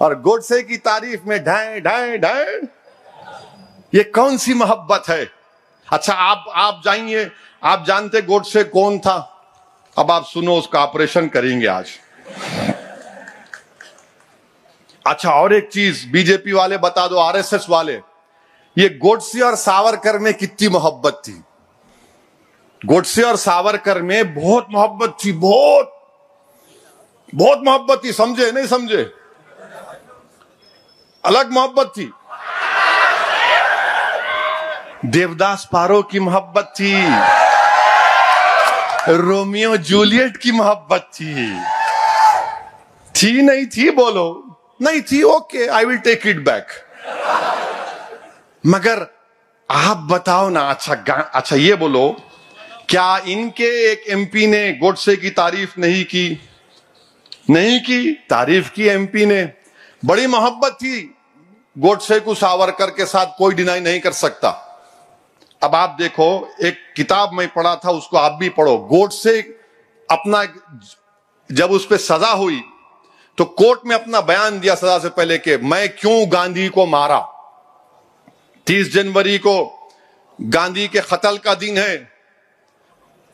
और गोडसे की तारीफ़ में ढाए ढाए ढाए। ये कौन सी मोहब्बत है? अच्छा आप आप जाइए। आप जानते गोडसे कौन था? अब आप सुनो, उसका ऑपरेशन करेंगे आज। अच्छा और एक चीज़, बीजेपी वाले बता दो, आरएसएस वाले। ये गोडसे और सावरकर में कितनी मोहब्बत थी? गोडसे और सावरकर में बहुत मोहब्बत थी, बहुत। बहुत मोहब्बत थी, समझे, नहीं समझे? अलग मोहब्बत थी। देवदास पारो की मोहब्बत थी। रोमियो जूलियट की मोहब्बत थी। थी नहीं थी बोलो। नहीं थी okay I will take it back मगर आप बताओ ना अच्छा अच्छा ये बोलो, क्या इनके एक एमपी ने गोडसे की तारीफ़ नहीं की? नहीं की। तारीफ़ की एमपी ने। बड़ी मोहब्बत थी। गोडसे को सावरकर के साथ कोई डिनाई नहीं कर सकता। अब आप देखो, एक किताब में पढ़ा था, उसको आप भी पढ़ो। गोडसे अपना जब उस पर सजा हुई तो कोर्ट में अपना बयान दिया सजा से पहले कि मैं क्यों गांधी को मारा? तीस जनवरी को गांधी के कत्ल का दिन है।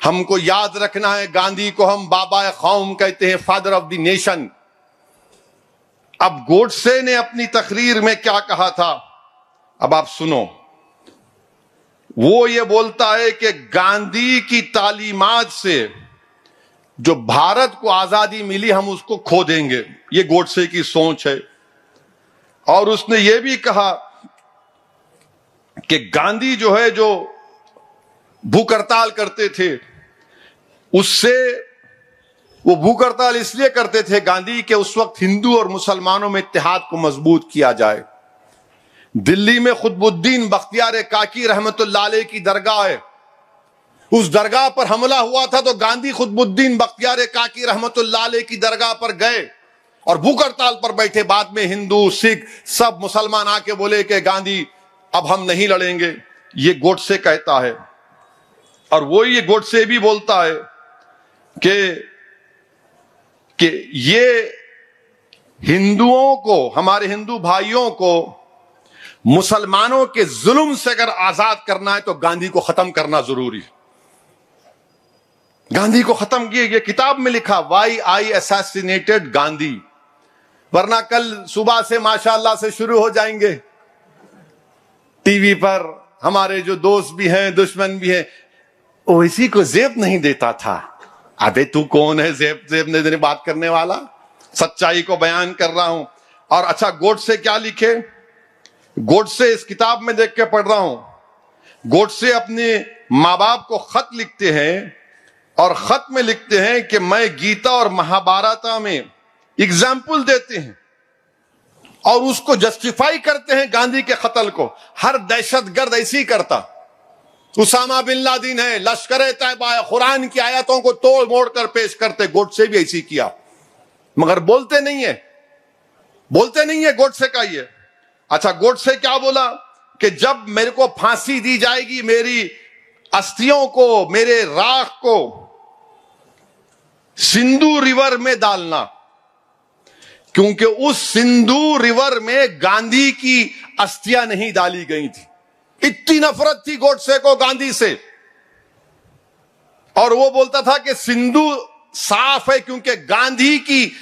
हमको याद रखना है, गांधी को हम बाबा कौम कहते हैं फादर ऑफ़ द नेशन अब गोडसे ने अपनी तकरीर में क्या कहा था? अब आप सुनो। वो ये बोलता है कि गांधी की तालीमात से जो भारत को आज़ादी मिली, हम उसको खो देंगे। ये गोडसे की सोच है। और उसने ये भी कहा कि गांधी जो है, जो भूख हड़ताल करते थे, उससे वो भूख हड़ताल इसलिए करते थे गांधी के उस वक्त हिंदू और मुसलमानों में इतिहाद को मज़बूत किया जाए। दिल्ली में खुदबुद्दीन बख्तियार काकी रहमत की दरगाह है। उस दरगाह पर हमला हुआ था तो गांधी खुदबुद्दीन बख्तियार काकी रहमत की दरगाह पर गए और भूख हड़ताल पर बैठे। बाद में हिंदू, सिख सब मुसलमान आके बोले कि गांधी, अब हम नहीं लड़ेंगे। ये गोडसे कहता है। और वो ये गोडसे भी बोलता है कि कि ये हिंदुओं को, हमारे हिंदू भाइयों को मुसलमानों के जुल्म से अगर आज़ाद करना है तो गांधी को खत्म करना ज़रूरी गांधी को खत्म किए, ये किताब में लिखा वाई आई असैसिनेटेड गांधी? वरना कल सुबह से माशाल्लाह से शुरू हो जाएँगे। टीवी पर हमारे जो दोस्त भी हैं, दुश्मन भी हैं, वो इसी को जेब नहीं देता था। अबे तू कौन है जेब जेब ने बात करने वाला? सच्चाई को बयान कर रहा हूँ। और अच्छा गोड से क्या लिखे? गोड से इस किताब में देख के पढ़ रहा हूँ। गोड से अपने माँ बाप को खत लिखते हैं और खत में लिखते हैं कि मैं गीता और महाभारत में एग्ज़ाम्पल देते हैं और उसको जस्टिफाई करते हैं गांधी के कत्ल को। हर दहशतगर्द ऐसी करता। उसामा बिन लादिन है, लश्कर तैबा कुरान की आयतों को तोड़ मोड़ कर पेश करते, गोट से भी ऐसी किया। मगर बोलते नहीं है। बोलते नहीं है, गोट से का ये अच्छा गोट से क्या बोला? कि जब मेरे को फांसी दी जाएगी, मेरी अस्थियों को, मेरे राख को, सिंधु रिवर में डालना। क्योंकि उस सिंधु रिवर में गांधी की अस्थियाँ नहीं डाली गई थी। इतनी नफरत थी गोडसे को गांधी से। और वो बोलता था कि सिंधु साफ़ है क्योंकि गांधी की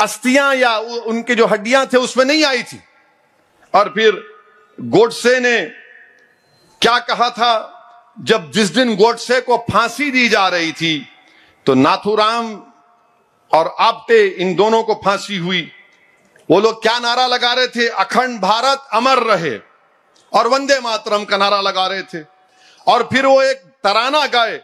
अस्थियाँ या उनके जो हड्डियाँ थे उसमें नहीं आई थी। और फिर गोडसे ने क्या कहा था? जब जिस दिन गोडसे को फांसी दी जा रही थी तो नाथुराम और आपटे इन दोनों को फांसी हुई। वो लोग क्या नारा लगा रहे थे? अखंड भारत अमर रहे। और वंदे मातरम का नारा लगा रहे थे। और फिर वो एक तराना गाए।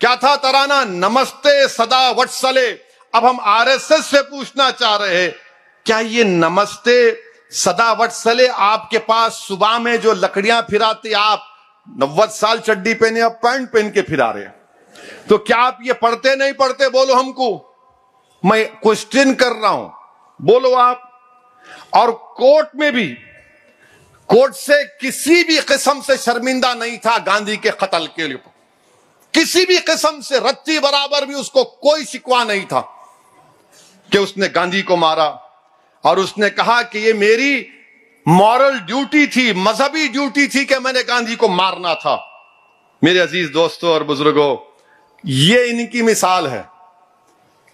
क्या था तराना? नमस्ते सदा वत्सले। अब हम आरएसएस से पूछना चाह रहे हैं, क्या ये नमस्ते सदा वत्सले आपके पास सुबह में जो लकड़ियाँ फिराते आप नब्बे साल चड्डी पहने अब पैंट पहन के फिरा रहे तो क्या आप ये पढ़ते नहीं पढ़ते? बोलो हमको। मैं क्वेश्चन कर रहा हूँ। बोलो आप। और कोर्ट में भी कोर्ट से किसी भी किस्म से शर्मिंदा नहीं था गांधी के कत्ल के लिए। किसी भी किस्म से रत्ती बराबर भी उसको कोई शिकवा नहीं था कि उसने गांधी को मारा। और उसने कहा कि ये मेरी मॉरल ड्यूटी थी, मजहबी ड्यूटी थी कि मैंने गांधी को मारना था। मेरे अज़ीज़ दोस्तों और बुज़ुर्गों, ये इनकी मिसाल है।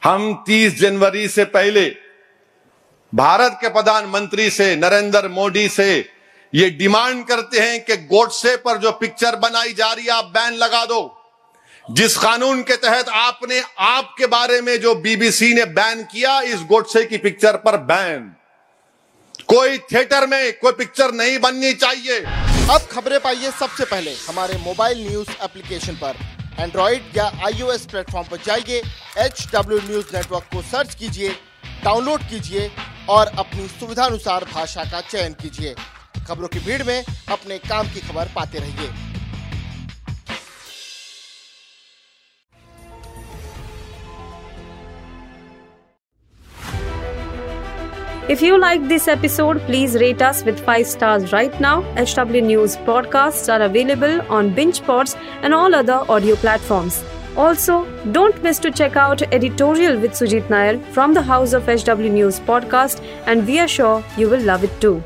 हम 30 जनवरी से पहले भारत के प्रधानमंत्री से, नरेंद्र मोदी से ये डिमांड करते हैं कि गोडसे पर जो पिक्चर बनाई जा रही है, आप बैन लगा दो। जिस कानून के तहत आपने आपके बारे में जो बीबीसी ने बैन किया, इस गोडसे की पिक्चर पर बैन। कोई थिएटर में कोई पिक्चर नहीं बननी चाहिए। अब खबरें पाइए सबसे पहले। हमारे मोबाइल न्यूज़ एप्लीकेशन पर। एंड्रॉइड या आईओएस प्लेटफॉर्म पर जाइए। एच डब्ल्यू न्यूज़ नेटवर्क को सर्च कीजिए, डाउनलोड कीजिए और अपनी सुविधानुसार भाषा का चयन कीजिए। खबरों की भीड़ में अपने काम की खबर पाते रहिए If you like this episode, please rate us with 5 stars right now. HW News podcasts are available on BingePods and all other audio platforms. Also, don't miss to check out editorial with Sujit Nair from the House of HW News podcast and we are sure you will love it too.